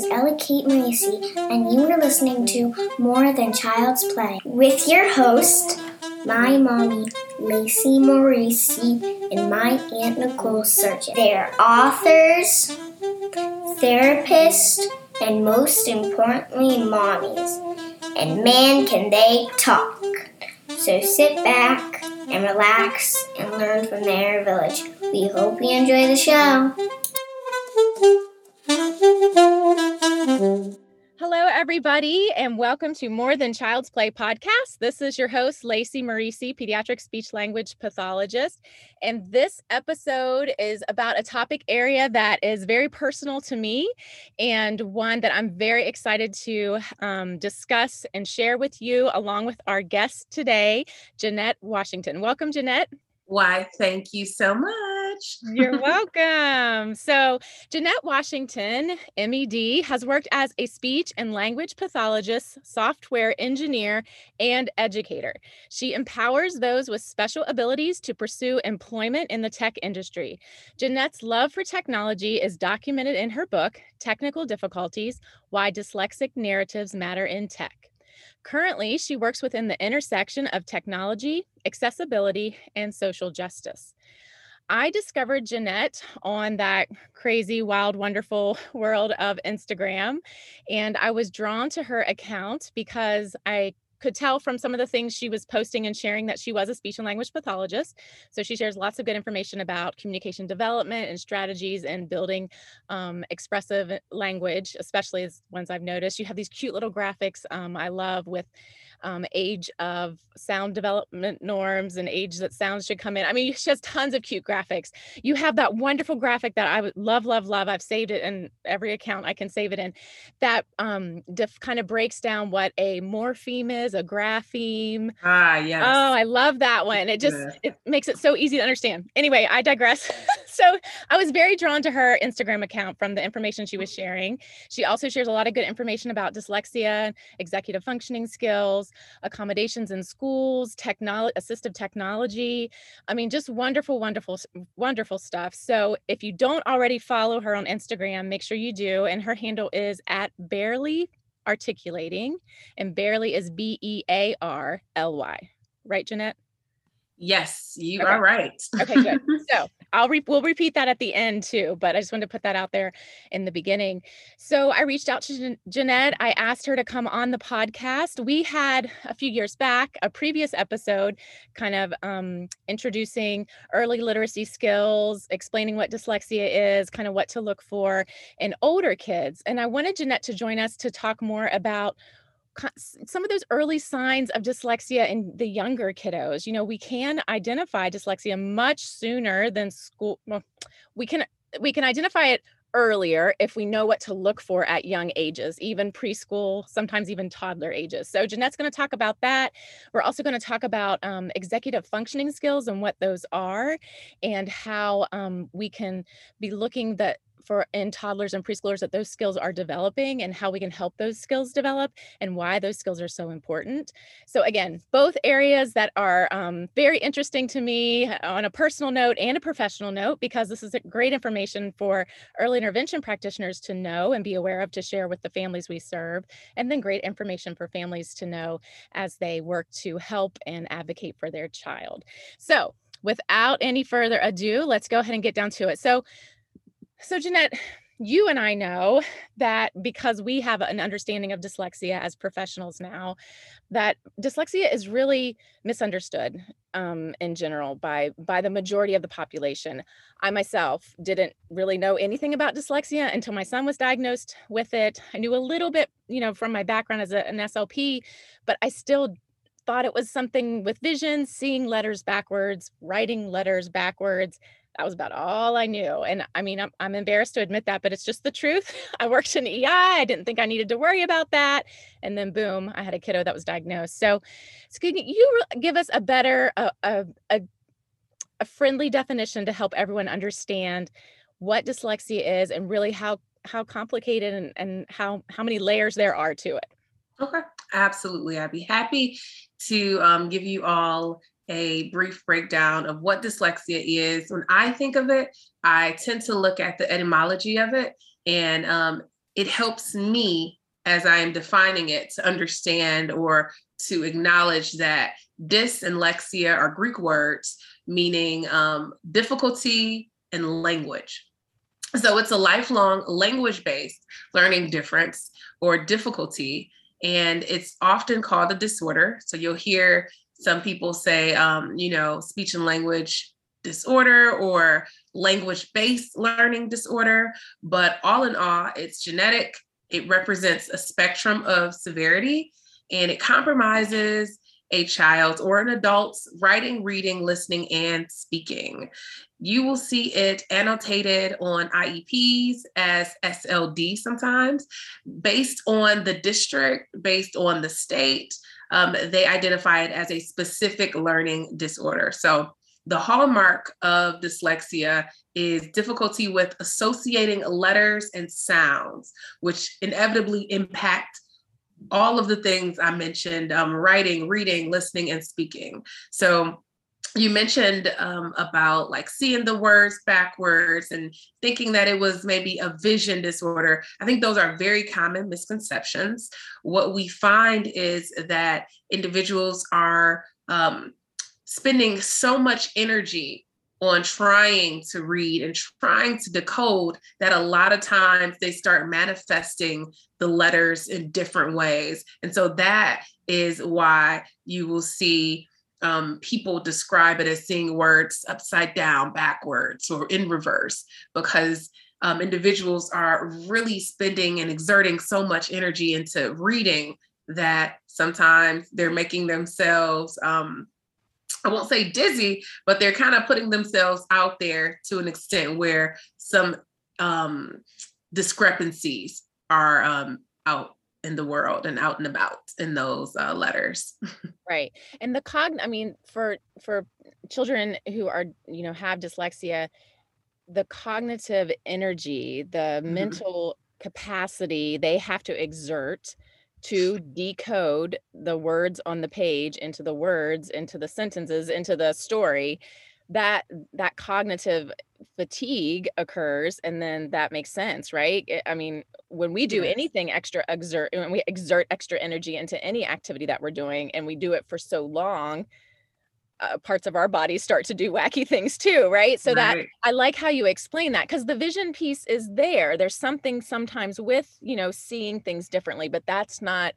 is Ella Kate Marisi, and you are listening to More Than Child's Play with your host, my mommy, Lacey Marisi, and my Aunt Nicole Surgeon. They're authors, therapists, and most importantly, mommies. And man, can they talk! So sit back and relax and learn from their village. We hope you enjoy the show. Everybody, and welcome to More Than Child's Play podcast. This is your host, Lacey Marisi, pediatric speech language pathologist. And this episode is about a topic area that is very personal to me and one that I'm very excited to um, discuss and share with you, along with our guest today, Jeanette Washington. Welcome, Jeanette. Why, thank you so much. You're welcome. So, Jeanette Washington, MED, has worked as a speech and language pathologist, software engineer, and educator. She empowers those with special abilities to pursue employment in the tech industry. Jeanette's love for technology is documented in her book, Technical Difficulties Why Dyslexic Narratives Matter in Tech. Currently, she works within the intersection of technology, accessibility, and social justice. I discovered Jeanette on that crazy, wild, wonderful world of Instagram. And I was drawn to her account because I could tell from some of the things she was posting and sharing that she was a speech and language pathologist. So she shares lots of good information about communication development and strategies and building um, expressive language, especially as ones I've noticed. You have these cute little graphics um, I love with um, age of sound development norms and age that sounds should come in. I mean, she has tons of cute graphics. You have that wonderful graphic that I love, love, love. I've saved it in every account I can save it in. That um, def- kind of breaks down what a morpheme is, a grapheme. Ah, yes. Oh, I love that one. It just yeah. it makes it so easy to understand. Anyway, I digress. so I was very drawn to her Instagram account from the information she was sharing. She also shares a lot of good information about dyslexia, executive functioning skills, accommodations in schools, technology, assistive technology. I mean, just wonderful, wonderful, wonderful stuff. So if you don't already follow her on Instagram, make sure you do. And her handle is at barely articulating, and barely is B E A R L Y. Right, Jeanette? Yes, you okay. are right. okay, good. So I'll re- we'll repeat that at the end too, but I just wanted to put that out there in the beginning. So I reached out to Jan- Jeanette. I asked her to come on the podcast. We had a few years back a previous episode, kind of um, introducing early literacy skills, explaining what dyslexia is, kind of what to look for in older kids. And I wanted Jeanette to join us to talk more about some of those early signs of dyslexia in the younger kiddos you know we can identify dyslexia much sooner than school well, we can we can identify it earlier if we know what to look for at young ages, even preschool, sometimes even toddler ages. So Jeanette's going to talk about that. We're also going to talk about um, executive functioning skills and what those are, and how um, we can be looking that for in toddlers and preschoolers that those skills are developing and how we can help those skills develop and why those skills are so important. So again, both areas that are um, very interesting to me on a personal note and a professional note, because this is great information for early intervention practitioners to know and be aware of to share with the families we serve, and then great information for families to know as they work to help and advocate for their child. So without any further ado, let's go ahead and get down to it. So so, Jeanette, you and I know that because we have an understanding of dyslexia as professionals now, that dyslexia is really misunderstood um, in general by by the majority of the population. I myself didn't really know anything about dyslexia until my son was diagnosed with it. I knew a little bit, you know, from my background as a, an SLP, but I still thought it was something with vision, seeing letters backwards, writing letters backwards that was about all I knew. And I mean, I'm, I'm embarrassed to admit that, but it's just the truth. I worked in EI. I didn't think I needed to worry about that. And then boom, I had a kiddo that was diagnosed. So, so can you give us a better, a, a, a, a friendly definition to help everyone understand what dyslexia is and really how, how complicated and, and how, how many layers there are to it? Okay, absolutely. I'd be happy to um, give you all a brief breakdown of what dyslexia is. When I think of it, I tend to look at the etymology of it. And um, it helps me as I am defining it to understand or to acknowledge that dys and lexia are Greek words meaning um, difficulty and language. So it's a lifelong language based learning difference or difficulty. And it's often called a disorder. So you'll hear some people say, um, you know, speech and language disorder or language based learning disorder. But all in all, it's genetic. It represents a spectrum of severity and it compromises a child or an adult's writing, reading, listening, and speaking. You will see it annotated on IEPs as SLD sometimes, based on the district, based on the state. Um, they identify it as a specific learning disorder. So the hallmark of dyslexia is difficulty with associating letters and sounds, which inevitably impact all of the things I mentioned um, writing, reading, listening, and speaking. So you mentioned um, about like seeing the words backwards and thinking that it was maybe a vision disorder. I think those are very common misconceptions. What we find is that individuals are um, spending so much energy on trying to read and trying to decode that a lot of times they start manifesting the letters in different ways. And so that is why you will see um, people describe it as seeing words upside down, backwards, or in reverse, because um, individuals are really spending and exerting so much energy into reading that sometimes they're making themselves um, I won't say dizzy, but they're kind of putting themselves out there to an extent where some um, discrepancies are um, out in the world and out and about in those uh, letters. right, and the cogn. I mean, for for children who are you know have dyslexia, the cognitive energy, the mm-hmm. mental capacity they have to exert to decode the words on the page into the words into the sentences into the story that that cognitive fatigue occurs and then that makes sense right i mean when we do yes. anything extra exert when we exert extra energy into any activity that we're doing and we do it for so long uh, parts of our bodies start to do wacky things too, right? So right. that I like how you explain that because the vision piece is there. There's something sometimes with, you know, seeing things differently, but that's not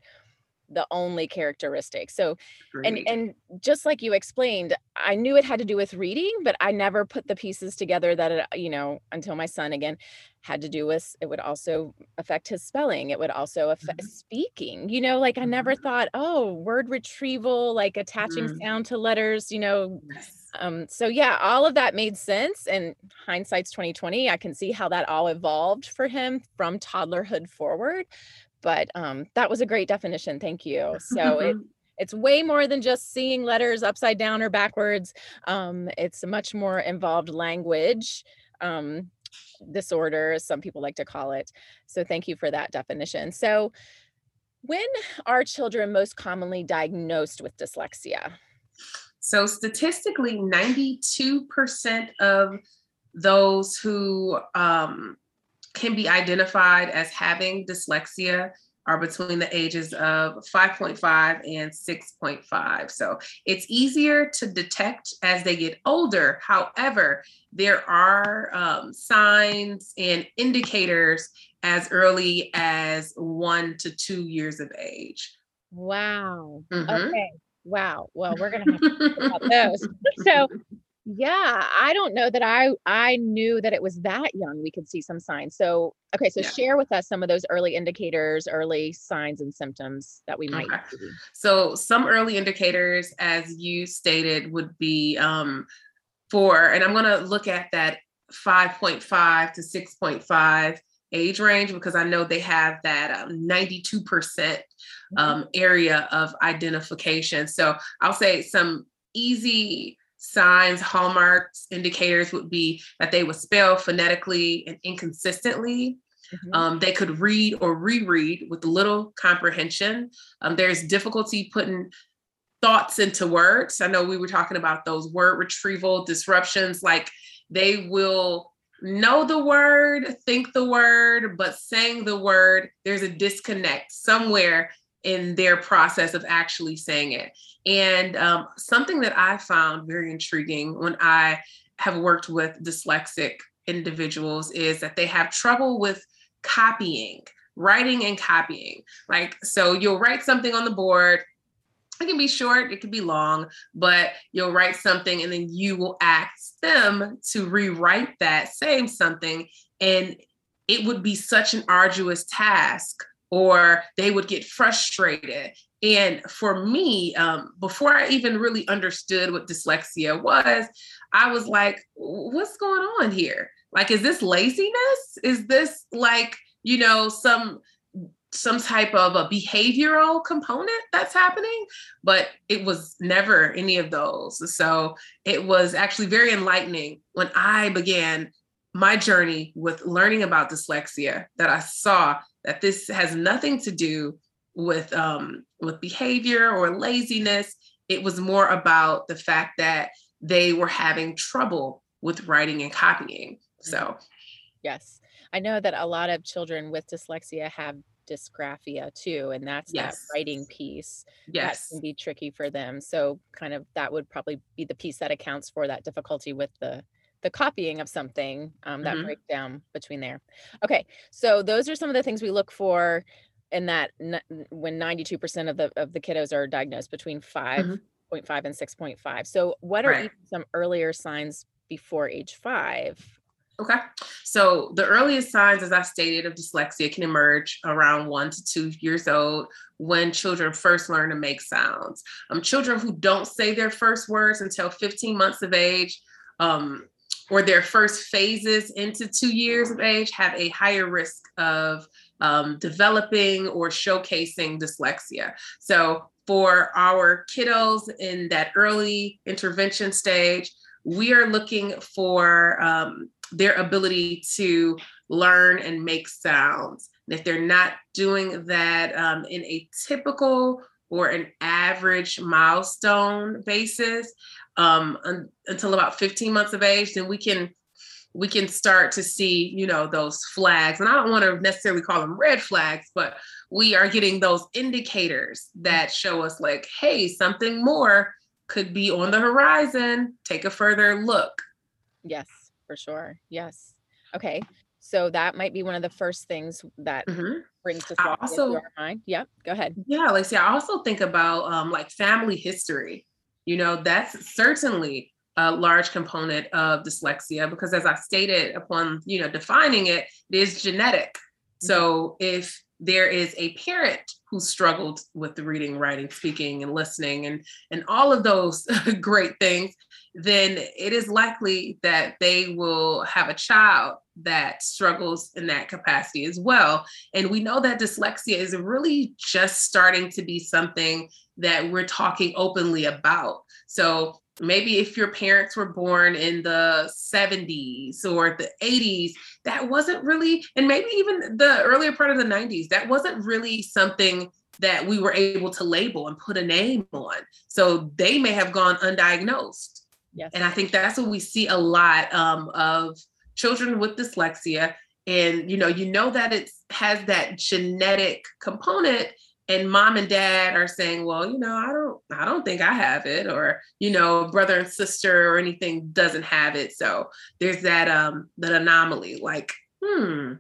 the only characteristic. So and and just like you explained, I knew it had to do with reading, but I never put the pieces together that it, you know, until my son again had to do with it would also affect his spelling. It would also affect mm-hmm. speaking. You know, like I never mm-hmm. thought, oh, word retrieval, like attaching mm-hmm. sound to letters, you know. Um, so yeah, all of that made sense. And hindsight's 2020. I can see how that all evolved for him from toddlerhood forward but um, that was a great definition. Thank you. So it, it's way more than just seeing letters upside down or backwards. Um, it's a much more involved language um, disorder, as some people like to call it. So thank you for that definition. So when are children most commonly diagnosed with dyslexia? So statistically, 92% of those who um, can be identified as having dyslexia are between the ages of 5.5 and 6.5. So it's easier to detect as they get older. However, there are um, signs and indicators as early as one to two years of age. Wow. Mm-hmm. Okay. Wow. Well, we're going to have to talk about those. so yeah, I don't know that I I knew that it was that young we could see some signs. So, okay, so yeah. share with us some of those early indicators, early signs and symptoms that we might okay. see. So, some early indicators as you stated would be um for and I'm going to look at that 5.5 to 6.5 age range because I know they have that um, 92% mm-hmm. um, area of identification. So I'll say some easy signs, hallmarks, indicators would be that they would spell phonetically and inconsistently. Mm-hmm. Um, they could read or reread with little comprehension. Um, there's difficulty putting thoughts into words. I know we were talking about those word retrieval disruptions, like they will know the word, think the word, but saying the word, there's a disconnect somewhere in their process of actually saying it. And um, something that I found very intriguing when I have worked with dyslexic individuals is that they have trouble with copying, writing and copying. Like, so you'll write something on the board, it can be short, it can be long, but you'll write something and then you will ask them to rewrite that same something. And it would be such an arduous task, or they would get frustrated. And for me, um, before I even really understood what dyslexia was, I was like, what's going on here? Like, is this laziness? Is this like, you know, some some type of a behavioral component that's happening, but it was never any of those. So it was actually very enlightening when I began my journey with learning about dyslexia that I saw that this has nothing to do with um, with behavior or laziness. It was more about the fact that they were having trouble with writing and copying. So, yes, I know that a lot of children with dyslexia have dysgraphia too and that's yes. that writing piece yes that can be tricky for them so kind of that would probably be the piece that accounts for that difficulty with the the copying of something um, that mm-hmm. breakdown between there okay so those are some of the things we look for in that n- when 92% of the of the kiddos are diagnosed between 5.5 mm-hmm. and 6.5 so what are right. some earlier signs before age five Okay. So the earliest signs, as I stated, of dyslexia can emerge around one to two years old when children first learn to make sounds. Um, children who don't say their first words until 15 months of age um, or their first phases into two years of age have a higher risk of um, developing or showcasing dyslexia. So for our kiddos in that early intervention stage, we are looking for um, their ability to learn and make sounds. And if they're not doing that um, in a typical or an average milestone basis um, un- until about 15 months of age, then we can we can start to see you know those flags and i don't want to necessarily call them red flags but we are getting those indicators that show us like hey something more could be on the horizon take a further look yes for sure. Yes. Okay. So that might be one of the first things that mm-hmm. brings this also to our mind. Yep. Go ahead. Yeah, like see, I also think about um, like family history. You know, that's certainly a large component of dyslexia because, as I stated upon you know defining it, it is genetic. Mm-hmm. So if there is a parent who struggled with the reading, writing, speaking, and listening, and and all of those great things, then it is likely that they will have a child that struggles in that capacity as well. And we know that dyslexia is really just starting to be something that we're talking openly about. So maybe if your parents were born in the 70s or the 80s, that wasn't really, and maybe even the earlier part of the 90s, that wasn't really something that we were able to label and put a name on. So they may have gone undiagnosed. Yes. And I think that's what we see a lot um, of children with dyslexia. And you know, you know that it has that genetic component, and mom and dad are saying, well, you know, I don't, I don't think I have it, or you know, brother and sister or anything doesn't have it. So there's that um that anomaly, like, hmm,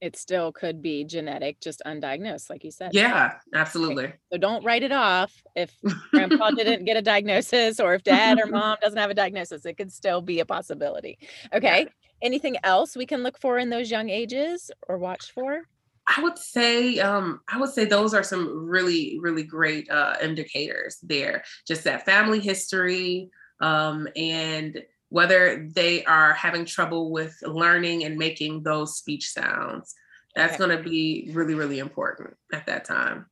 it still could be genetic, just undiagnosed, like you said. Yeah, absolutely. Okay. So don't write it off if grandpa didn't get a diagnosis or if dad or mom doesn't have a diagnosis. It could still be a possibility. Okay. Yeah. Anything else we can look for in those young ages or watch for? I would say um, I would say those are some really really great uh, indicators there. Just that family history um, and whether they are having trouble with learning and making those speech sounds. That's okay. going to be really, really important at that time.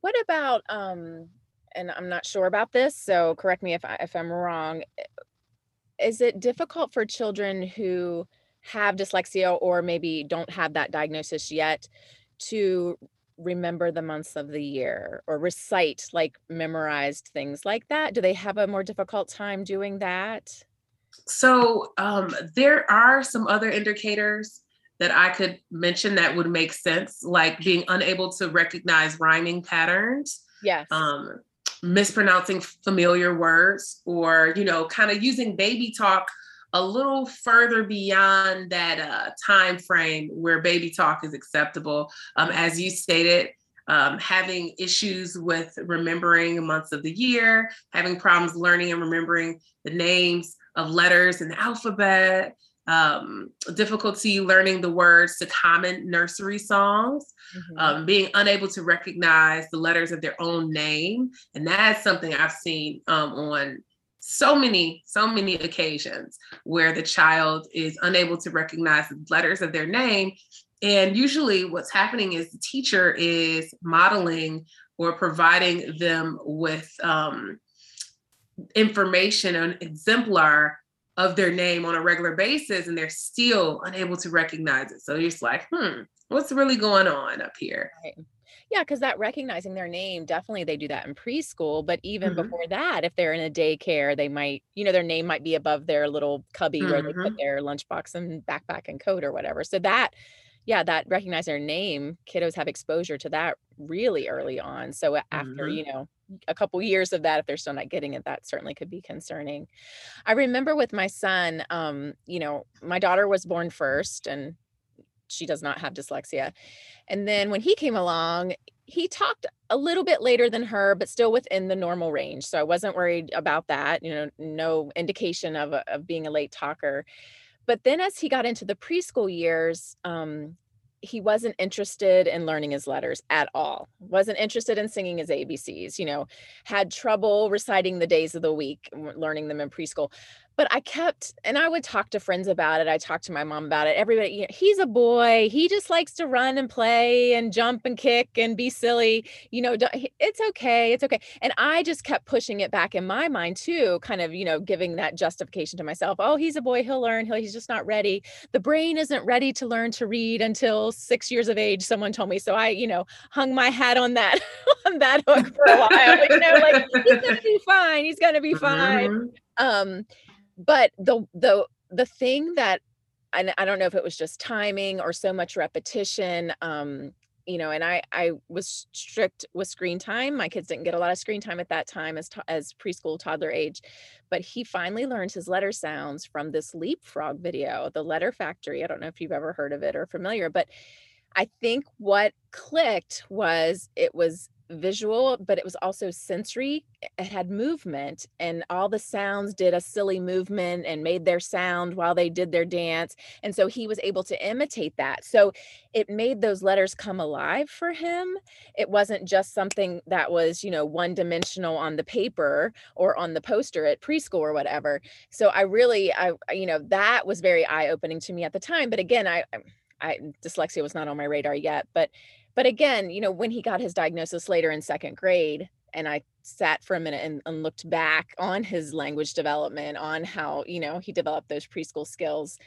What about, um, and I'm not sure about this, so correct me if, I, if I'm wrong. Is it difficult for children who have dyslexia or maybe don't have that diagnosis yet to remember the months of the year or recite like memorized things like that? Do they have a more difficult time doing that? So um, there are some other indicators that I could mention that would make sense, like being unable to recognize rhyming patterns. Yes. Um, mispronouncing familiar words or you know kind of using baby talk a little further beyond that uh, time frame where baby talk is acceptable um, as you stated um, having issues with remembering months of the year having problems learning and remembering the names of letters in the alphabet um, difficulty learning the words to common nursery songs, mm-hmm. um, being unable to recognize the letters of their own name. And that's something I've seen um, on so many, so many occasions where the child is unable to recognize the letters of their name. And usually, what's happening is the teacher is modeling or providing them with um, information, an exemplar of their name on a regular basis and they're still unable to recognize it. So you're just like, hmm, what's really going on up here? Right. Yeah, because that recognizing their name, definitely they do that in preschool. But even mm-hmm. before that, if they're in a daycare, they might, you know, their name might be above their little cubby mm-hmm. where they put mm-hmm. their lunchbox and backpack and coat or whatever. So that, yeah, that recognize their name, kiddos have exposure to that really early on. So after, mm-hmm. you know, a couple years of that if they're still not getting it that certainly could be concerning i remember with my son um you know my daughter was born first and she does not have dyslexia. And then when he came along he talked a little bit later than her but still within the normal range. So i wasn't worried about that you know no indication of, of being a late talker. But then as he got into the preschool years um, he wasn't interested in learning his letters at all. Wasn't interested in singing his abcs you know had trouble reciting the days of the week learning them in preschool but I kept, and I would talk to friends about it. I talked to my mom about it. Everybody, you know, he's a boy. He just likes to run and play and jump and kick and be silly. You know, it's okay. It's okay. And I just kept pushing it back in my mind too, kind of, you know, giving that justification to myself. Oh, he's a boy. He'll learn. He'll, he's just not ready. The brain isn't ready to learn to read until six years of age. Someone told me. So I, you know, hung my hat on that, on that hook for a while. you know, like he's going to be fine. He's going to be fine. Mm-hmm. Um, but the the the thing that and I don't know if it was just timing or so much repetition um you know and i i was strict with screen time. My kids didn't get a lot of screen time at that time as as preschool toddler age but he finally learned his letter sounds from this leapfrog video the letter factory. I don't know if you've ever heard of it or familiar but i think what clicked was it was visual, but it was also sensory. It had movement, and all the sounds did a silly movement and made their sound while they did their dance. And so he was able to imitate that. So it made those letters come alive for him. It wasn't just something that was, you know, one dimensional on the paper or on the poster at preschool or whatever. So I really, I, you know, that was very eye opening to me at the time. But again, I, I, dyslexia was not on my radar yet, but but again, you know, when he got his diagnosis later in second grade, and I sat for a minute and, and, looked back on his language development, on how, you know, he developed those preschool skills,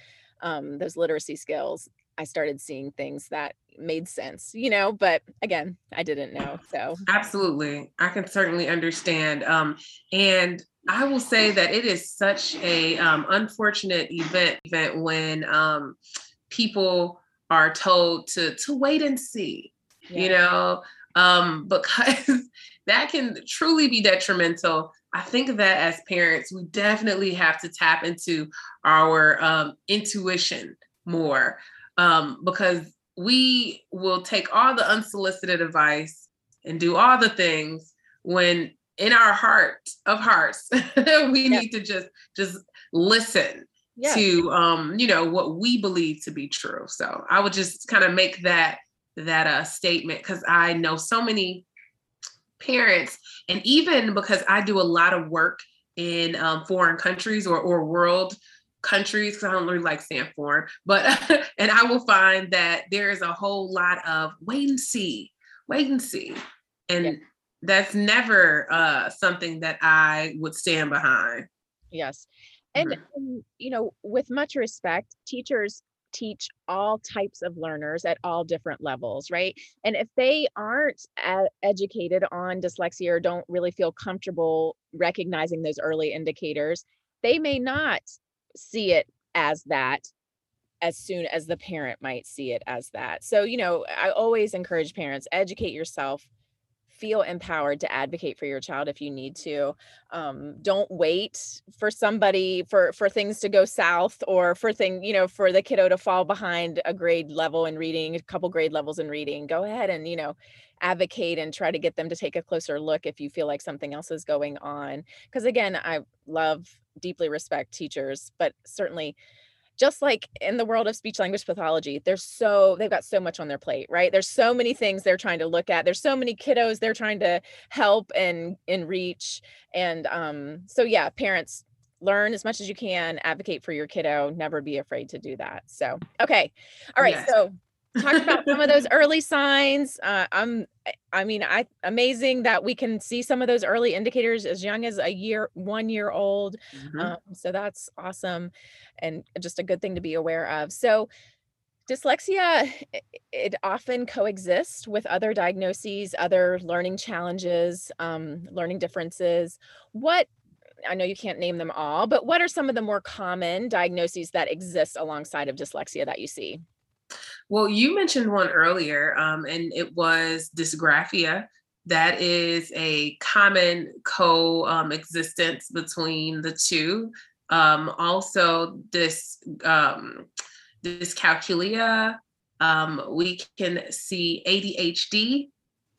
um, those literacy skills, I started seeing things that made sense, you know, but again, I didn't know. So absolutely. I can certainly understand. Um, and I will say that it is such a um, unfortunate event, event when um, people are told to to wait and see yeah. you know, um, because that can truly be detrimental. I think that as parents, we definitely have to tap into our um, intuition more um, because we will take all the unsolicited advice and do all the things when in our heart of hearts we need to just just listen yeah. to um you know what we believe to be true so i would just kind of make that that uh, statement because I know so many parents, and even because I do a lot of work in um, foreign countries or, or world countries, because I don't really like saying foreign, but and I will find that there is a whole lot of wait and see, wait and see. And yeah. that's never uh, something that I would stand behind. Yes. And, and, you know, with much respect, teachers teach all types of learners at all different levels, right? And if they aren't a- educated on dyslexia or don't really feel comfortable recognizing those early indicators, they may not see it as that as soon as the parent might see it as that. So, you know, I always encourage parents educate yourself feel empowered to advocate for your child if you need to um, don't wait for somebody for for things to go south or for thing you know for the kiddo to fall behind a grade level in reading a couple grade levels in reading go ahead and you know advocate and try to get them to take a closer look if you feel like something else is going on. Because again i love deeply respect teachers but certainly just like in the world of speech language pathology there's so they've got so much on their plate right? There's so many things they're trying to look at. There's so many kiddos they're trying to help and and reach. And um so yeah parents learn as much as you can advocate for your kiddo never be afraid to do that. So okay. All right yes. so talk about some of those early signs. Uh, I'm, I mean, I amazing that we can see some of those early indicators as young as a year, one year old. Mm-hmm. Um, so that's awesome, and just a good thing to be aware of. So, dyslexia it often coexists with other diagnoses, other learning challenges, um, learning differences. What I know you can't name them all, but what are some of the more common diagnoses that exist alongside of dyslexia that you see? Well, you mentioned one earlier, um, and it was dysgraphia. That is a common co-existence um, between the two. Um, also, this um, dyscalculia. Um, we can see ADHD,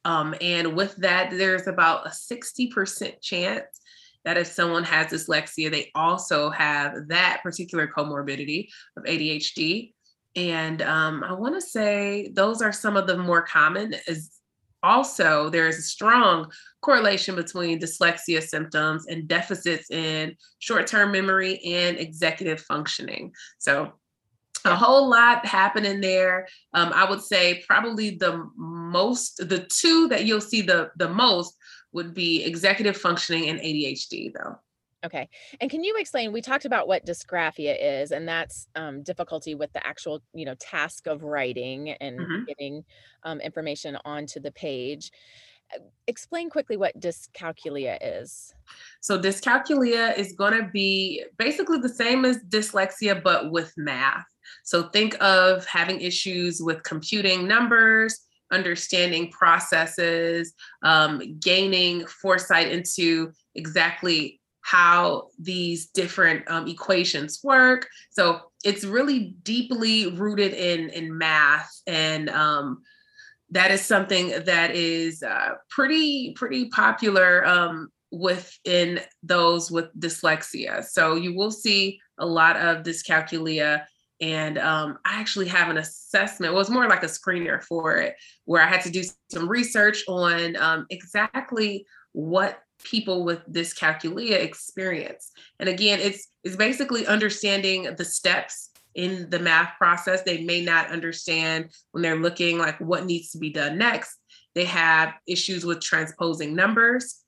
um, and with that, there's about a 60% chance that if someone has dyslexia, they also have that particular comorbidity of ADHD. And um, I want to say those are some of the more common. Is also there is a strong correlation between dyslexia symptoms and deficits in short-term memory and executive functioning. So a whole lot happening there. Um, I would say probably the most, the two that you'll see the the most would be executive functioning and ADHD, though. Okay. And can you explain? We talked about what dysgraphia is, and that's um, difficulty with the actual, you know, task of writing and mm-hmm. getting um, information onto the page. Uh, explain quickly what dyscalculia is. So, dyscalculia is going to be basically the same as dyslexia, but with math. So, think of having issues with computing numbers, understanding processes, um, gaining foresight into exactly how these different um, equations work. So it's really deeply rooted in in math, and um, that is something that is uh, pretty pretty popular um, within those with dyslexia. So you will see a lot of dyscalculia. And um, I actually have an assessment. It was more like a screener for it, where I had to do some research on um, exactly what people with dyscalculia experience. And again, it's it's basically understanding the steps in the math process. They may not understand when they're looking like what needs to be done next. They have issues with transposing numbers.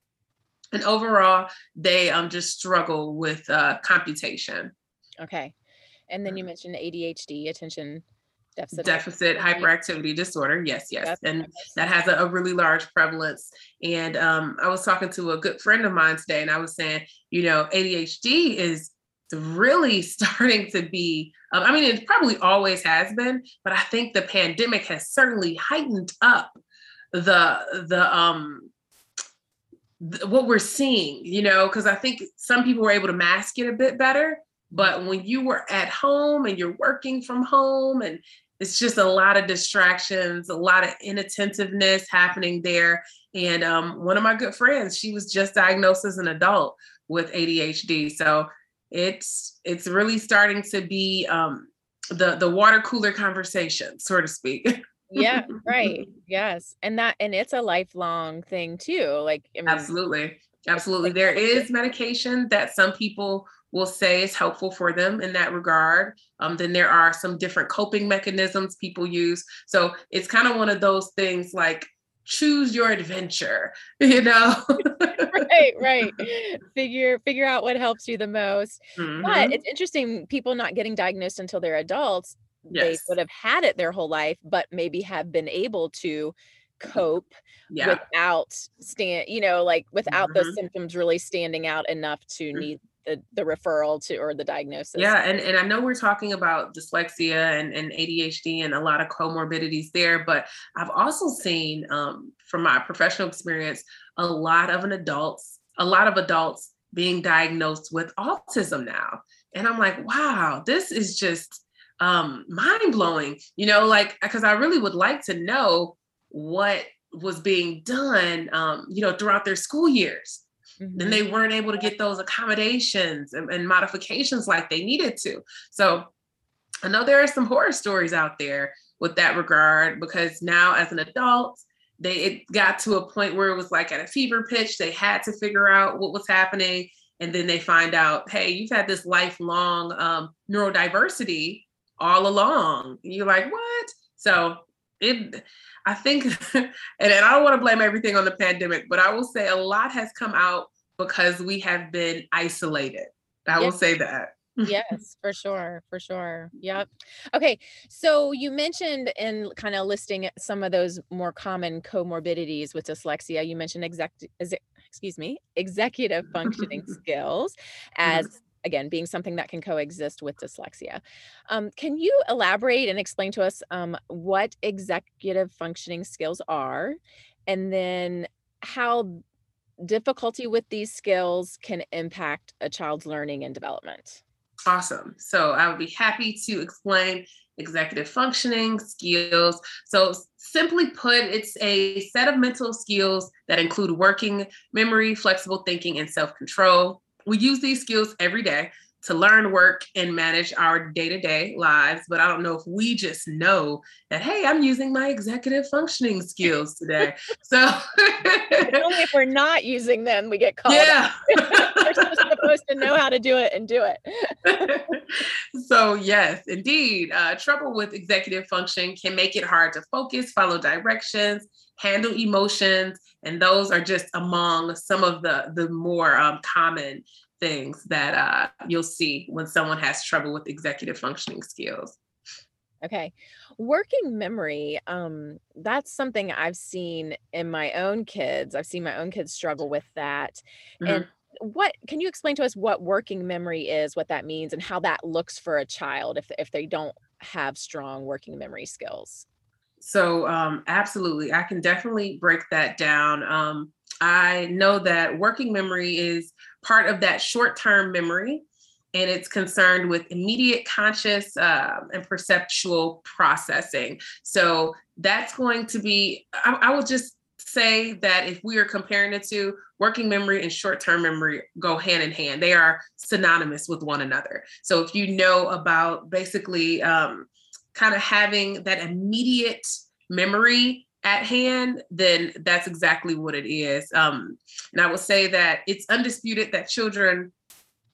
And overall, they um, just struggle with uh, computation. Okay. And then you mm-hmm. mentioned ADHD, attention deficit, deficit hyperactivity disorder. Yes, yes. and that has a, a, really large prevalence. And um, I was talking to a good friend of mine today, and I was saying, you know, ADHD is really starting to be, um, I mean, it probably always has been, but I think the pandemic has certainly heightened up the, the, um, what we're seeing, you know, because I think some people were able to mask it a bit better. But when you were at home and you're working from home and it's just a lot of distractions, a lot of inattentiveness happening there. And um, one of my good friends, she was just diagnosed as an adult with ADHD. So it's it's really starting to be um, the the water cooler conversation, so to speak. yeah, right. Yes, and that and it's a lifelong thing too. Like I mean, absolutely, absolutely. There is medication that some people will say is helpful for them in that regard. Um, then there are some different coping mechanisms people use. So it's kind of one of those things like choose your adventure, you know? right, right. Figure figure out what helps you the most. Mm-hmm. But it's interesting, people not getting diagnosed until they're adults. Yes. They would have had it their whole life, but maybe have been able to cope yeah. without stand, you know, like without mm-hmm. those symptoms really standing out enough to mm-hmm. need the the referral to or the diagnosis. Yeah, and, and I know we're talking about dyslexia and, and ADHD and a lot of comorbidities there, but I've also seen um, from my professional experience a lot of an adults, a lot of adults being diagnosed with autism now. And I'm like, wow, this is just um, mind blowing, you know, like, because I really would like to know what was being done, um, you know, throughout their school years. Mm-hmm. Then they weren't able to get those accommodations and, and modifications like they needed to. So I know there are some horror stories out there with that regard because now as an adult, they it got to a point where it was like at a fever pitch. They had to figure out what was happening. And then they find out, hey, you've had this lifelong um, neurodiversity all along. And you're like, what? So it I think, and, and I don't want to blame everything on the pandemic, but I will say a lot has come out because we have been isolated. I will say that. yes, for sure, for sure. Yep. Okay, so you mentioned in kind of listing some of those more common comorbidities with dyslexia. You mentioned exec, excuse me, executive functioning skills as again being something that can coexist with dyslexia. Um, can you elaborate and explain to us um, what executive functioning skills are and then how difficulty with these skills can impact a child's learning and development? Awesome. So i would be happy to explain executive functioning skills. So simply put it's a set of mental skills that include working memory flexible thinking and self-control we use these skills every day to learn, work, and manage our day to day lives. But I don't know if we just know that, hey, I'm using my executive functioning skills today. So only if we're not using them, we get called. Yeah. we're supposed to know how to do it and do it. so, yes, indeed. Uh, trouble with executive function can make it hard to focus, follow directions, handle emotions, and those are just among some of the the more um, common things that uh, you'll see when someone has trouble with executive functioning skills. Okay. Working memory, um, that's something I've seen in my own kids. I've seen my own kids struggle with that. Mm-hmm. And what can you explain to us what working memory is, what that means, and how that looks for a child if if they don't have strong working memory skills? So, um, absolutely, I can definitely break that down. Um, I know that working memory is part of that short term memory, and it's concerned with immediate conscious uh, and perceptual processing. So, that's going to be, I, I would just say that if we are comparing the two, working memory and short term memory go hand in hand. They are synonymous with one another. So, if you know about basically, um, kind of having that immediate memory at hand, then that's exactly what it is. Um, and I would say that it's undisputed that children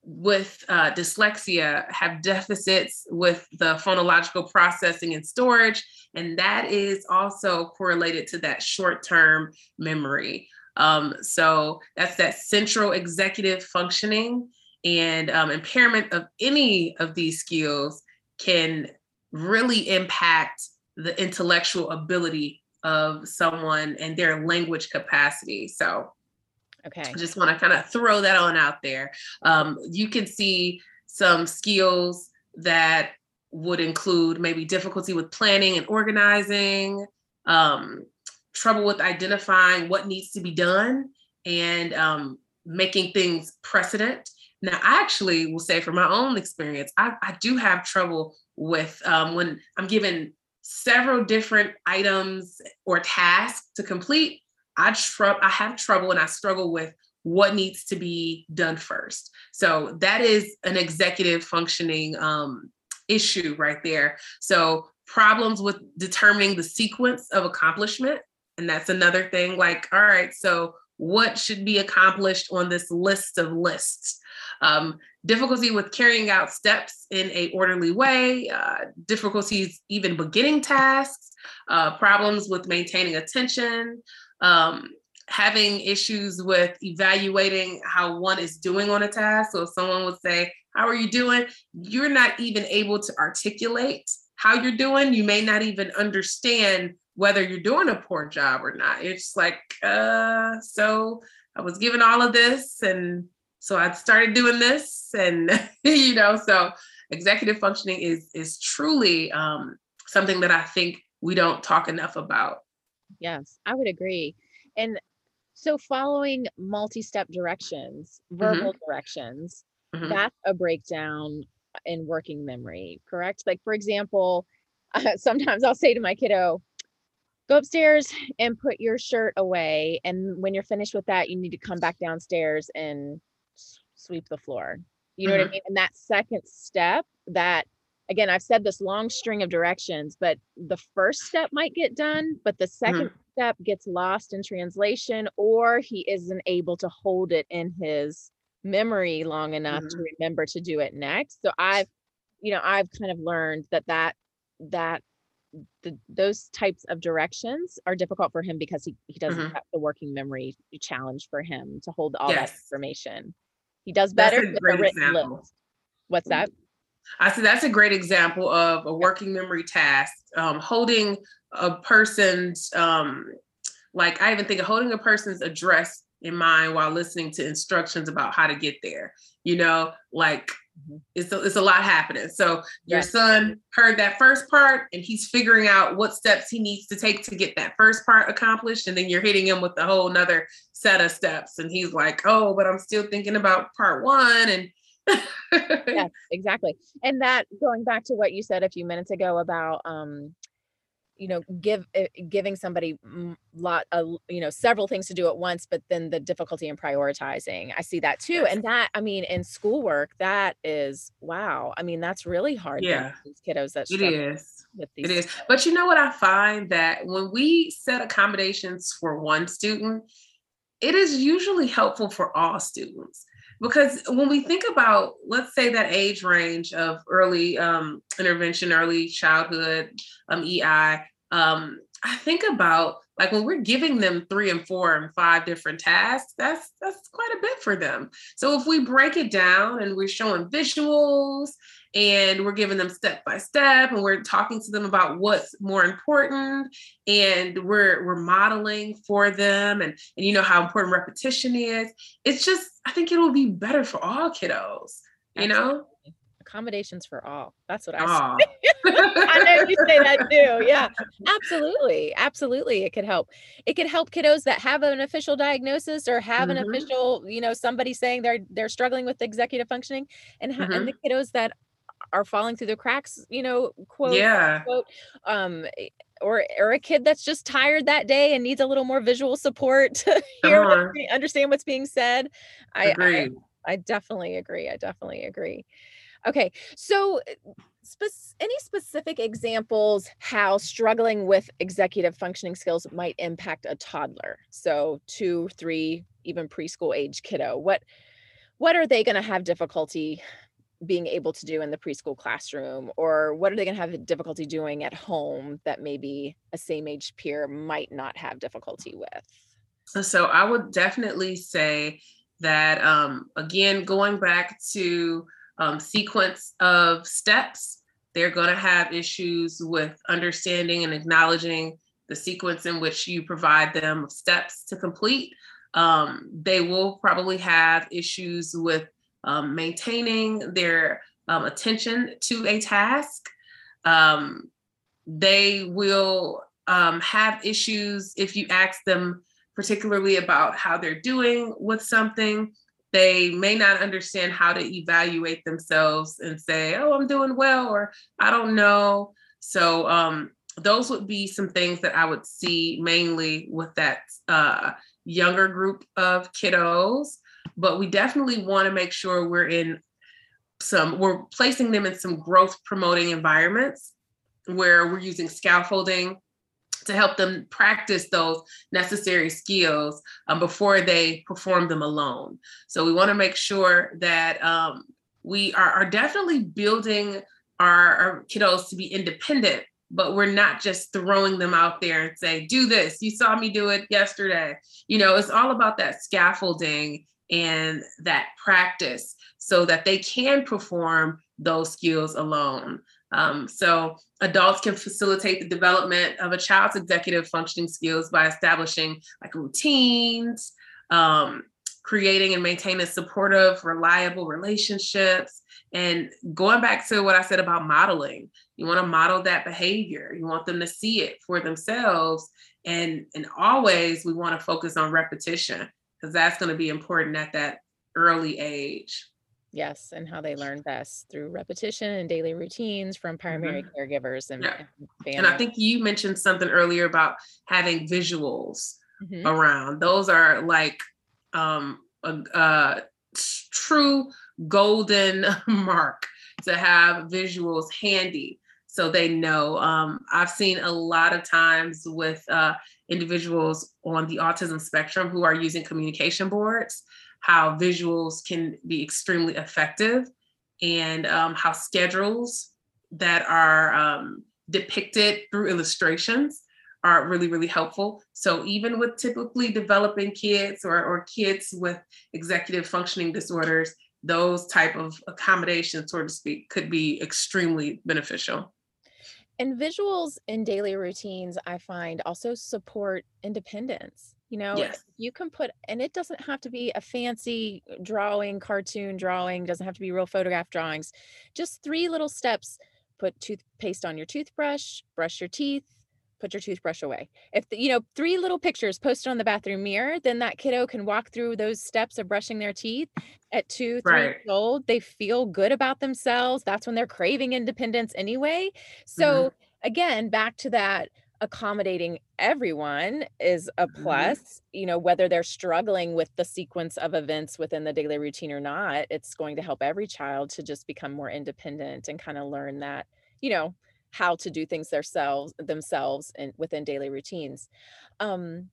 with uh, dyslexia have deficits with the phonological processing and storage, and that is also correlated to that short term memory. Um, so that's that central executive functioning and um, impairment of any of these skills can really impact the intellectual ability of someone and their language capacity. So, okay, I just want to kind of throw that on out there. Um, you can see some skills that would include maybe difficulty with planning and organizing, um, trouble with identifying what needs to be done, and um, making things precedent. Now, I actually will say from my own experience, I, I do have trouble with um, when I'm given several different items or tasks to complete. I tr- I have trouble and I struggle with what needs to be done first. So that is an executive functioning um, issue right there. So problems with determining the sequence of accomplishment. And that's another thing like, all right, so what should be accomplished on this list of lists? Um, difficulty with carrying out steps in a orderly way, uh, difficulties even beginning tasks, uh, problems with maintaining attention, um, having issues with evaluating how one is doing on a task. So if someone would say, how are you doing? You're not even able to articulate how you're doing. You may not even understand whether you're doing a poor job or not. It's like, uh, so I was given all of this and so I started doing this, and you know, so executive functioning is is truly um, something that I think we don't talk enough about. Yes, I would agree. And so following multi-step directions, verbal mm-hmm. directions, mm-hmm. that's a breakdown in working memory, correct? Like for example, uh, sometimes I'll say to my kiddo, go upstairs and put your shirt away. And when you're finished with that, you need to come back downstairs and sweep the floor. You know mm-hmm. what I mm-hmm. mean? And that second step, that again, I've said this long string of directions, but the first step might get done, but the 2nd mm-hmm. step gets lost in translation, or he isn't able to hold it in his memory long enough mm-hmm. to remember to do it next. So I've, you know, I've kind of learned that that that the, those types of directions are difficult for him because he, he doesn't mm-hmm. have the working memory challenge for him to hold all yes. that information. He does better with a written example. list. What's that? I said that's a great example of a working memory task. Um, holding a person's, um, like I even think of holding a person's address in mind while listening to instructions about how to get there. You know, like mm-hmm. it's a, it's a lot happening. So your yes. son heard that first part and he's figuring out what steps he needs to take to get that first part accomplished. And then you're hitting him with a whole nother set of steps. And he's like, oh, but I'm still thinking about part one. And yes, exactly. And that going back to what you said a few minutes ago about um you know give uh, giving somebody lot uh, you know several things to do at once but then the difficulty in prioritizing. I see that too and that i mean in schoolwork that is wow i mean that's really hard yeah. these kiddos that it is. with these it is. But you know what i find? That when we set accommodations for one student it is usually helpful for all students because when we think about let's say that age range of early um, intervention early childhood um, ei um, i think about like when we're giving them three and four and five different tasks that's that's quite a bit for them. So if we break it down and we're showing visuals and we're giving them step by step and we're talking to them about what's more important and we're we're modeling for them and and you know how important repetition is it's just i think it'll be better for all kiddos you know accommodations for all that's what i say i know you say that too yeah absolutely absolutely it could help it could help kiddos that have an official diagnosis or have mm-hmm. an official you know somebody saying they're they're struggling with executive functioning and, ha- mm-hmm. and the kiddos that are falling through the cracks, you know, quote, yeah. quote, um, eh, or or a kid that's just tired that day and needs a little more visual support to hear uh-huh. what, understand what's being said. I, I, I definitely agree. I definitely agree. Okay, so eh, spe- any specific examples how struggling with executive functioning skills might impact a toddler? So two, three, even preschool age kiddo. What what are they going to have difficulty being able to do in the preschool classroom or what are they going to have difficulty doing at home that maybe a same age peer might not have difficulty with so i would definitely say that um, again going back to um, sequence of steps they're going to have issues with understanding and acknowledging the sequence in which you provide them steps to complete um, they will probably have issues with um, maintaining their um, attention to a task. Um, they will um, have issues if you ask them, particularly about how they're doing with something. They may not understand how to evaluate themselves and say, Oh, I'm doing well, or I don't know. So, um, those would be some things that I would see mainly with that uh, younger group of kiddos but we definitely want to make sure we're in some we're placing them in some growth promoting environments where we're using scaffolding to help them practice those necessary skills um, before they perform them alone. So we want to make sure that um, we are, are, definitely building our, our, kiddos to be independent, but we're not just throwing them out there and say, do this. You saw me do it yesterday. You know, it's all about that scaffolding and that practice so that they can perform those skills alone. Um, so adults can facilitate the development of a child's executive functioning skills by establishing like routines, um, creating and maintaining supportive, reliable relationships. And going back to what I said about modeling, you want to model that behavior. You want them to see it for themselves. And, and always we want to focus on repetition because that's going to be important at that early age. Yes, and how they learn best through repetition and daily routines from primary mm-hmm. caregivers and, yeah. and, and I think you mentioned something earlier about having visuals mm-hmm. around. Those are like um, a, a true golden mark to have visuals handy so they know. Um, I've seen a lot of times with uh, individuals on the autism spectrum who are using communication boards how visuals can be extremely effective and um, how schedules that are um, depicted through illustrations are really really helpful. So even with typically developing kids or, or kids with executive functioning disorders those type of accommodations so to speak could be extremely beneficial. And visuals in daily routines i find also support independence you know yes. you can put and it doesn't have to be a fancy drawing cartoon drawing doesn't have to be real photograph drawings just three little steps put toothpaste on your toothbrush brush your teeth put your toothbrush away if the, you know three little pictures posted on the bathroom mirror then that kiddo can walk through those steps of brushing their teeth at two three right. years old they feel good about themselves that's when they're craving independence anyway so mm-hmm. again back to that accommodating everyone is a mm-hmm. plus mm-hmm. you know whether they're struggling with the sequence of events within the daily routine or not it's going to help every child to just become more independent and kind of learn that you know how to do things themselves themselves and within daily routines um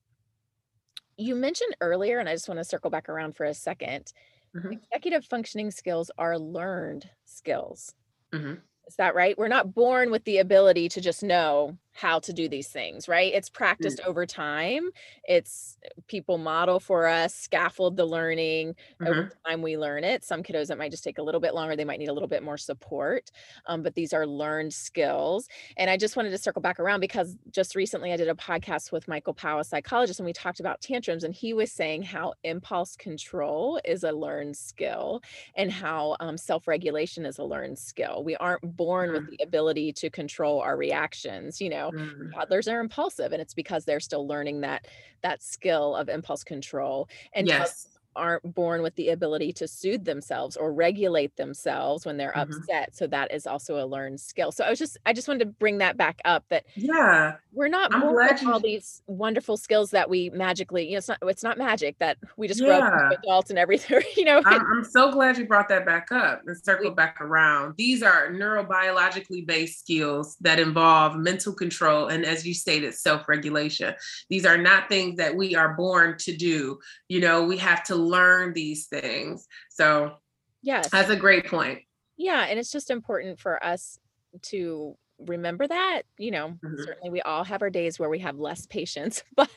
you mentioned earlier and i just want to circle back around for a 2nd mm-hmm. executive functioning skills are learned skills mm-hmm. is that right we're not born with the ability to just know how to do these things, right? It's practiced mm-hmm. over time. It's people model for us, scaffold the learning. Mm-hmm. Over time, we learn it. Some kiddos, it might just take a little bit longer. They might need a little bit more support. Um, but these are learned skills. And I just wanted to circle back around because just recently I did a podcast with Michael Powell, a psychologist, and we talked about tantrums. And he was saying how impulse control is a learned skill and how um, self regulation is a learned skill. We aren't born mm-hmm. with the ability to control our reactions, you know know mm. toddlers are impulsive and it's because they're still learning that that skill of impulse control and yes aren't born with the ability to soothe themselves or regulate themselves when they're mm-hmm. upset so that is also a learned skill. So i was just i just wanted to bring that back up that yeah. we're not I'm born with all these wonderful skills that we magically you know it's not it's not magic that we just yeah. grow up adults and everything you know I'm, I'm, so glad you brought that back up and circle back around. These are neurobiologically based skills that involve mental control and as you stated self-regulation. These are not things that we are born to do. You know we have to learn these things. So, yes, that's a great point. Yeah. And it's just important for us to remember that you know mm-hmm. certainly we all have our days where we have less patience but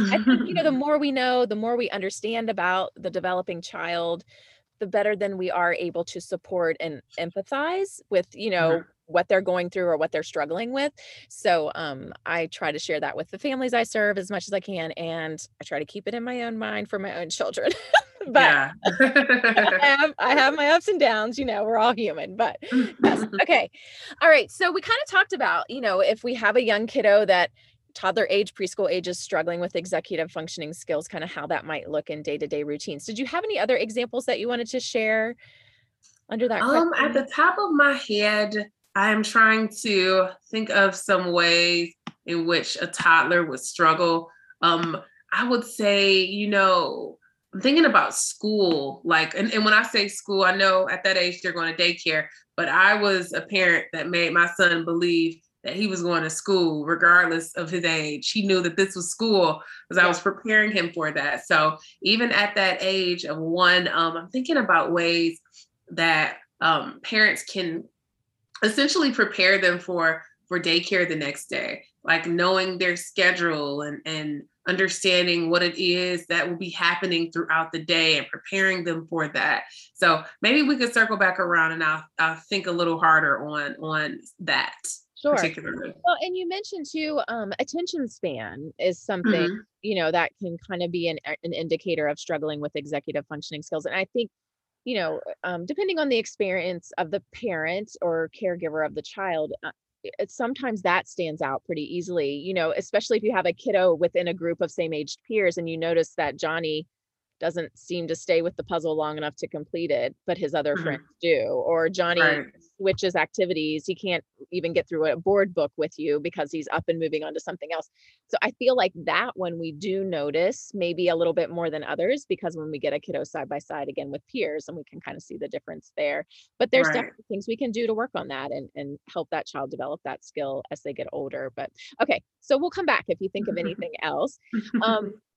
i think you know the more we know the more we understand about the developing child the better then we are able to support and empathize with you know what they're going through or what they're struggling with. So um, I try to share that with the families I serve as much as I can, and I try to keep it in my own mind for my own children. but I, have, I have my ups and downs. You know, we're all human. But yes. okay, all right. So we kind of talked about, you know, if we have a young kiddo that toddler age, preschool age is struggling with executive functioning skills, kind of how that might look in day to day routines. Did you have any other examples that you wanted to share? under that um at the top of my head I'm trying to think of some ways in which a toddler would struggle. Um, I would say, you know, I'm thinking about school, like, and, and when I say school, I know at that age they're going to daycare, but I was a parent that made my son believe that he was going to school regardless of his age. He knew that this was school because. I was preparing him for that. So even at that age of one, um, I'm thinking about ways that um, parents can essentially prepare them for for daycare the next day like knowing their schedule and and understanding what it is that will be happening throughout the day and preparing them for that so maybe we could circle back around and i'll, I'll think a little harder on on that Sure. particularly. Well, and you mentioned too, um, attention span is something, Mhm. you know, that can kind of be an, an indicator of struggling with executive functioning skills. And I think, you know, um, depending on the experience of the parent or caregiver of the child, uh, it, sometimes that stands out pretty easily, you know, especially if you have a kiddo within a group of same aged peers and you notice that Johnny doesn't seem to stay with the puzzle long enough to complete it, but his other Mhm. friends do, or Johnny Right. switches activities. He can't even get through a board book with you because he's up and moving on to something else. So I feel like that one we do notice maybe a little bit more than others because when we get a kiddo side by side again with peers and we can kind of see the difference there. But there's Right. definitely things we can do to work on that and, and help that child develop that skill as they get older. But okay, so we'll come back if you think of anything else. Um,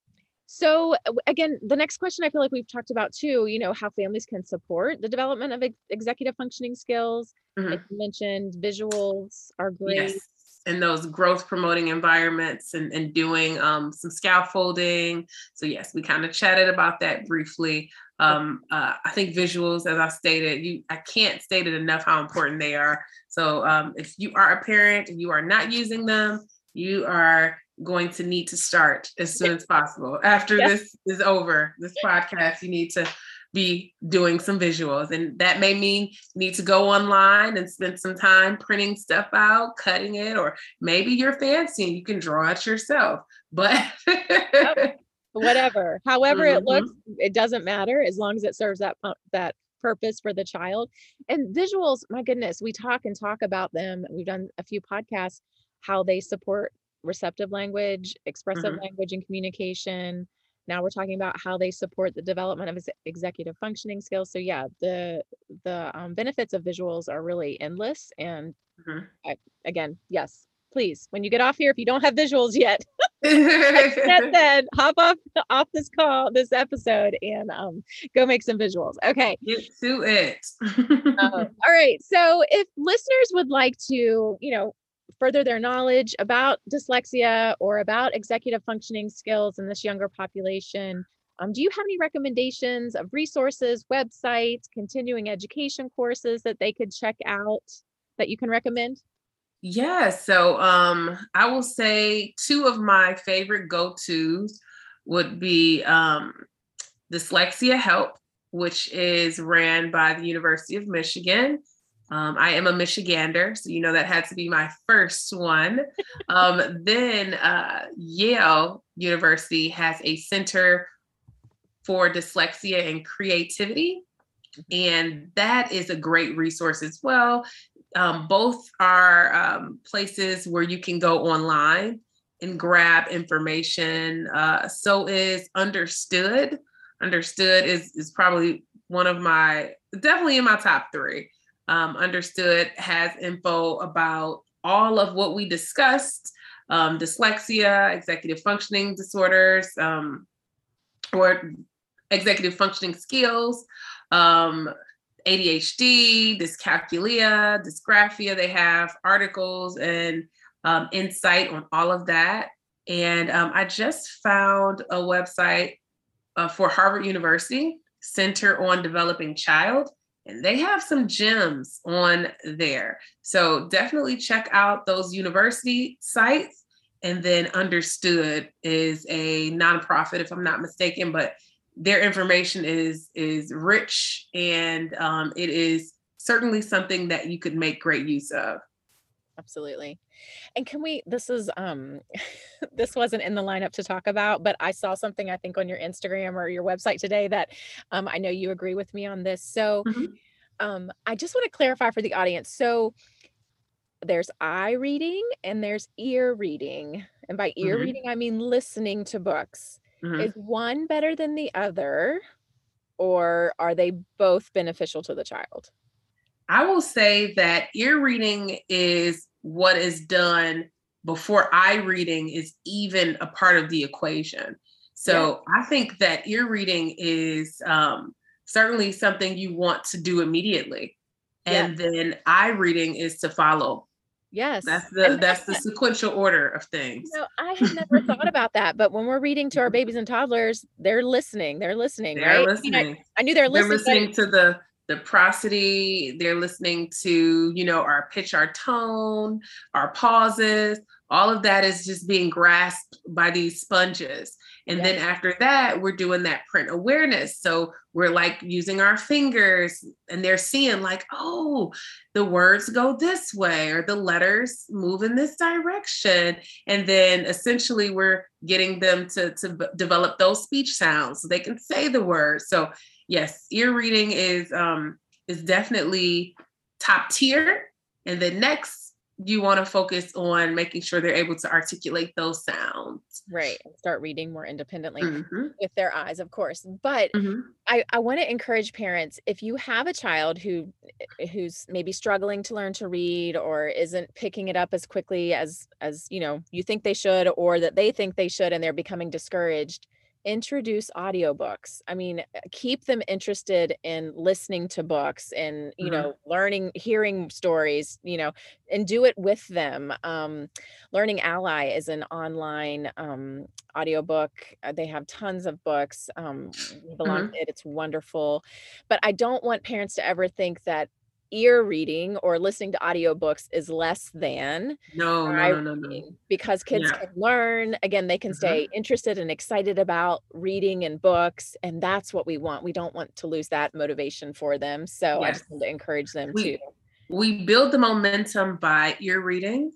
so uh, again, the next question I feel like we've talked about too, you know, how families can support the development of ex- executive functioning skills. Mhm. Like you mentioned, visuals are great. Yes. In those growth promoting environments and, and doing um, some scaffolding. So, yes, we kind of chatted about that briefly. Um, uh, I think visuals, as I stated, you I can't state it enough how important they are. So, um, if you are a parent and you are not using them, you are going to need to start as soon as possible. After this is over, this podcast, you need to be doing some visuals. And that may mean you need to go online and spend some time printing stuff out, cutting it, or maybe you're fancy and you can draw it yourself. But Whatever, however it Mhm. looks, it doesn't matter as long as it serves that that purpose for the child. And visuals, my goodness, we talk and talk about them. We've done a few podcasts how they support receptive language, expressive Mhm. language and communication. Now we're talking about how they support the development of executive functioning skills. So yeah, the the um, benefits of visuals are really endless. And Mhm. I, again, yes, please, when you get off here, if you don't have visuals yet, said, hop off off this call, this episode, and um, go make some visuals. Okay. Get to it. Um, all right. So if listeners would like to, you know, further their knowledge about dyslexia or about executive functioning skills in this younger population, um, do you have any recommendations of resources, websites, continuing education courses that they could check out that you can recommend? Yeah, so um, I will say two of my favorite go-tos would be um, Dyslexia Help, which is ran by the University of Michigan. Um, I am a Michigander, so you know that had to be my first one. Um, then uh, Yale University has a center for dyslexia and creativity, and that is a great resource as well. Um, both are um, places where you can go online and grab information. Uh, so is Understood. Understood is is probably one of my definitely in my top three. Um, Understood has info about all of what we discussed: um, dyslexia, executive functioning disorders, um, or executive functioning skills. Um, ADHD, dyscalculia, dysgraphia. They have articles and um, insight on all of that. And um, I just found a website uh, for Harvard University, Center on Developing Child, they have some gems on there. So definitely check out those university sites. And then Understood is a nonprofit, if I'm not mistaken, but their information is is rich and um, it is certainly something that you could make great use of Absolutely. And can we this is um this wasn't in the lineup to talk about, but I saw something I think on your Instagram or your website today that um I know you agree with me on this. So Mhm. um I just want to clarify for the audience. So there's eye reading and there's ear reading. And by ear Mhm. reading I mean listening to books. Mhm. Is one better than the other or are they both beneficial to the child? I will say that ear reading is what is done before eye reading is even a part of the equation. So I think that ear reading is um, certainly something you want to do immediately. And then eye reading is to follow. Yes. That's the And that's the sequential order of things. No, I had never thought about that. But when we're reading to our babies and toddlers, they're listening. They're listening, They're right? I mean, I- listening. I, knew they're listening. They're listening. listening to the the prosody. They're listening to, you know, our pitch, our tone, our pauses. All of that is just being grasped by these sponges. And then after that, we're doing that print awareness. So we're like using our fingers and they're seeing, like, oh, the words go this way or the letters move in this direction. And then essentially, we're getting them to, to develop those speech sounds so they can say the words. So, yes, ear reading is um, is definitely top tier. And then next, you want to focus on making sure they're able to articulate those sounds. Right. Start reading more independently mm-hmm. with their eyes, of course. But mm-hmm. I, I want to encourage parents if you have a child who eh, who's maybe struggling to learn to read or isn't picking it up as quickly as as you know you think they should or that they think they should and they're becoming discouraged introduce audiobooks. I mean uh, keep them interested in listening to books and you mm-hmm. know learning hearing stories you know and do it with them. Um, learning ally is an online um, audiobook. Uh, they have tons of books. Um, belong mm-hmm. it. It's wonderful. But i don't want parents to ever think that ear reading or listening to audiobooks is less than no, no, no, no, because kids can learn again they can mm-hmm. stay interested and excited about reading and books and that's what we want. We don't want to lose that motivation for them so i just want to encourage them too. we build the momentum by ear reading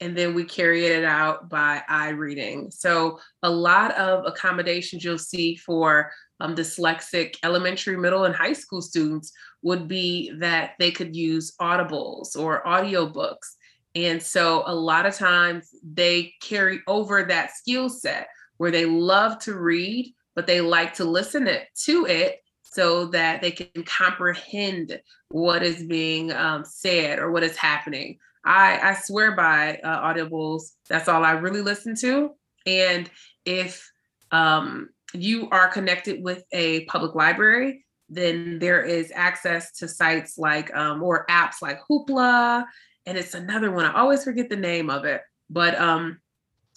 and then we carry it out by eye reading. So a lot of accommodations you'll see for um, dyslexic elementary, middle, and high school students would be that they could use audibles or audiobooks. And so a lot of times they carry over that skill set where they love to read, but they like to listen it, to it so that they can comprehend what is being um, said or what is happening. I, I swear by uh, audibles. That's all I really listen to. And if um, you are connected with a public library, then there is access to sites like um, or apps like Hoopla, and it's another one. I always forget the name of it, but um,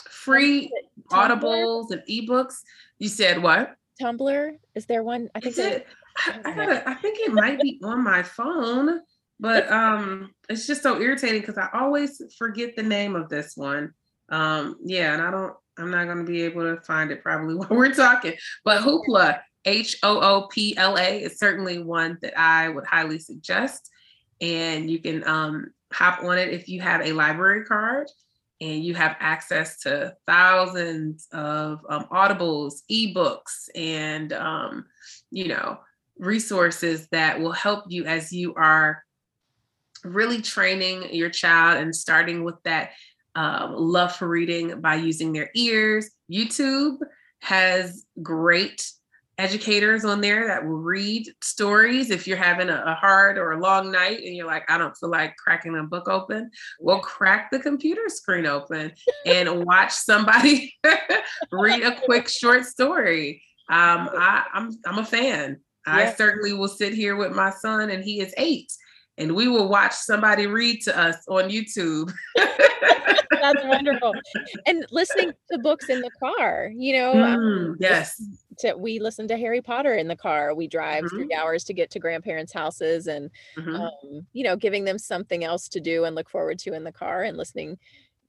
free audibles and ebooks. You said what? Tumblr is there one? I think it. I, I, gotta, I think it might be on my phone, but um, it's just so irritating because I always forget the name of this one. Um, yeah, and I don't I'm not going to be able to find it probably while we're talking. But Hoopla, H O O P L A, is certainly one that I would highly suggest. And you can um, hop on it if you have a library card and you have access to thousands of um, audibles, ebooks, and um, you know resources that will help you as you are really training your child and starting with that um, love for reading by using their ears. YouTube has great educators on there that will read stories if you're having a, a, hard or a long night and you're like i don't feel like cracking a book open well crack the computer screen open and watch somebody read a quick short story um, I, I'm, I'm a fan i certainly will sit here with my son and he is eight and we will watch somebody read to us on youtube that's wonderful. And listening to books in the car, you know. Um, mm, yes. To, we listen to Harry Potter in the car. We drive mm-hmm. three hours to get to grandparents' houses, and mm-hmm. um, you know, giving them something else to do and look forward to in the car, and listening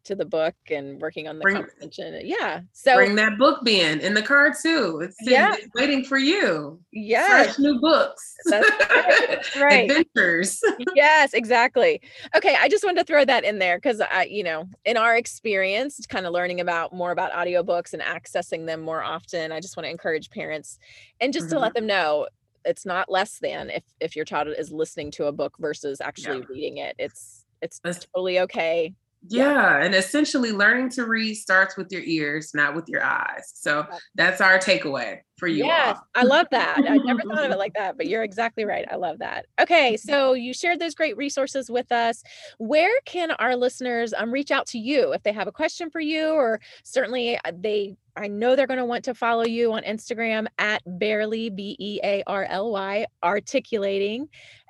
to the book and working on the bring, comprehension. Yeah. So bring that book bin in the car too. It's, yeah. It's waiting for you. Yeah. Fresh new books. That's right. That's right. Adventures. yes, exactly. Okay. I just wanted to throw that in there because I, you know, in our experience, kind of learning about more about audiobooks and accessing them more often. I just want to encourage parents and just mm-hmm. to let them know it's not less than if if your child is listening to a book versus actually yeah. reading it. It's it's That's, totally okay yeah, and essentially learning to read starts with your ears, not with your eyes. So that's our takeaway for you. Yes, all. I love that. I never thought of it like that, but you're exactly right. I love that. Okay, so you shared those great resources with us. Where can our listeners um, reach out to you if they have a question for you, or certainly uh, they I know they're going to want to follow you on Instagram at barely B E A R L Y articulating,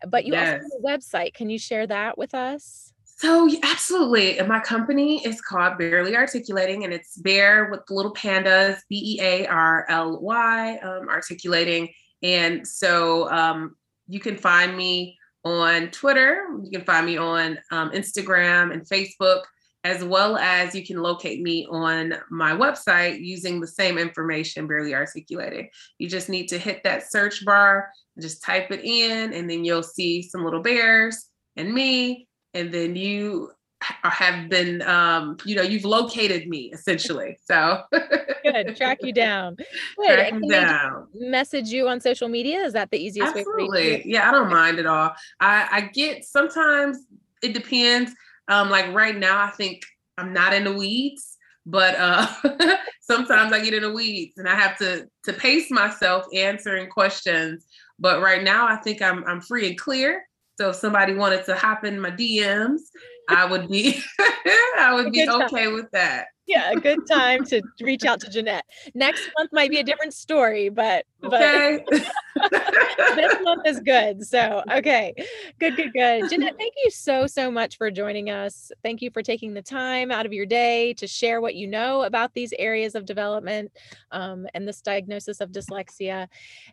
but you yes. also have a website. Can you share that with us? So absolutely. And my company is called Barely Articulating, and it's Bear with little pandas, B E A R L Y, um, articulating. And so um, you can find me on Twitter. You can find me on um, Instagram and Facebook, as well as you can locate me on my website using the same information, barely articulated. You just need to hit that search bar, just type it in, and then you'll see some little bears and me. And then you have been um you know you've located me essentially so. Good track you down. Good. track down. message you on social media? Is that the easiest Absolutely. way yeah i don't mind at all. I i get sometimes it depends um like right now i think i'm not in the weeds but uh sometimes i get in the weeds and i have to to pace myself answering questions but right now i think i'm i'm free and clear so if somebody wanted to hop in my dms I would be I would be okay with that. Yeah, a good time to reach out to Jeanette. Next month might be a different story, but okay. But this month is good. So okay. Good, good, good. Jeanette, thank you so, so much for joining us. Thank you for taking the time out of your day to share what you know about these areas of development um, and this diagnosis of dyslexia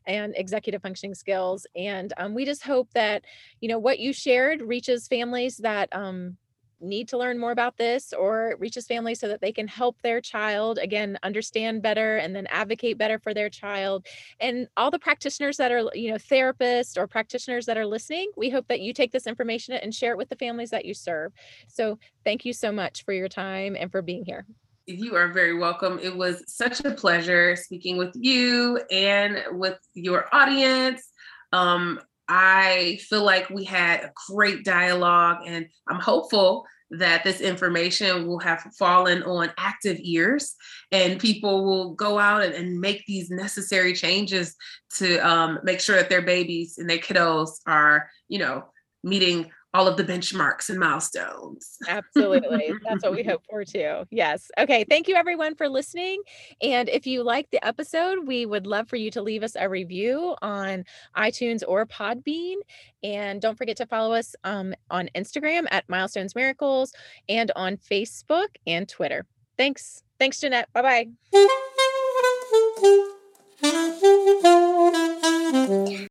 and executive functioning skills. And um, we just hope that, you know, what you shared reaches families that um, need to learn more about this or reaches families so that they can help their child again understand better and then advocate better for their child and all the practitioners that are you know therapists or practitioners that are listening we hope that you take this information and share it with the families that you serve so thank you so much for your time and for being here you are very welcome. It was such a pleasure speaking with you and with your audience. Um, I feel like we had a great dialogue, and I'm hopeful that this information will have fallen on active ears and people will go out and, and make these necessary changes to um, make sure that their babies and their kiddos are, you know, meeting all of the benchmarks and milestones. Absolutely. That's what we hope for too. Yes. Okay. Thank you everyone for listening. And if you like the episode, we would love for you to leave us a review on iTunes or Podbean. And don't forget to follow us um, on Instagram at Milestones Miracles and on Facebook and Twitter. Thanks. Thanks, Jeanette. Bye bye.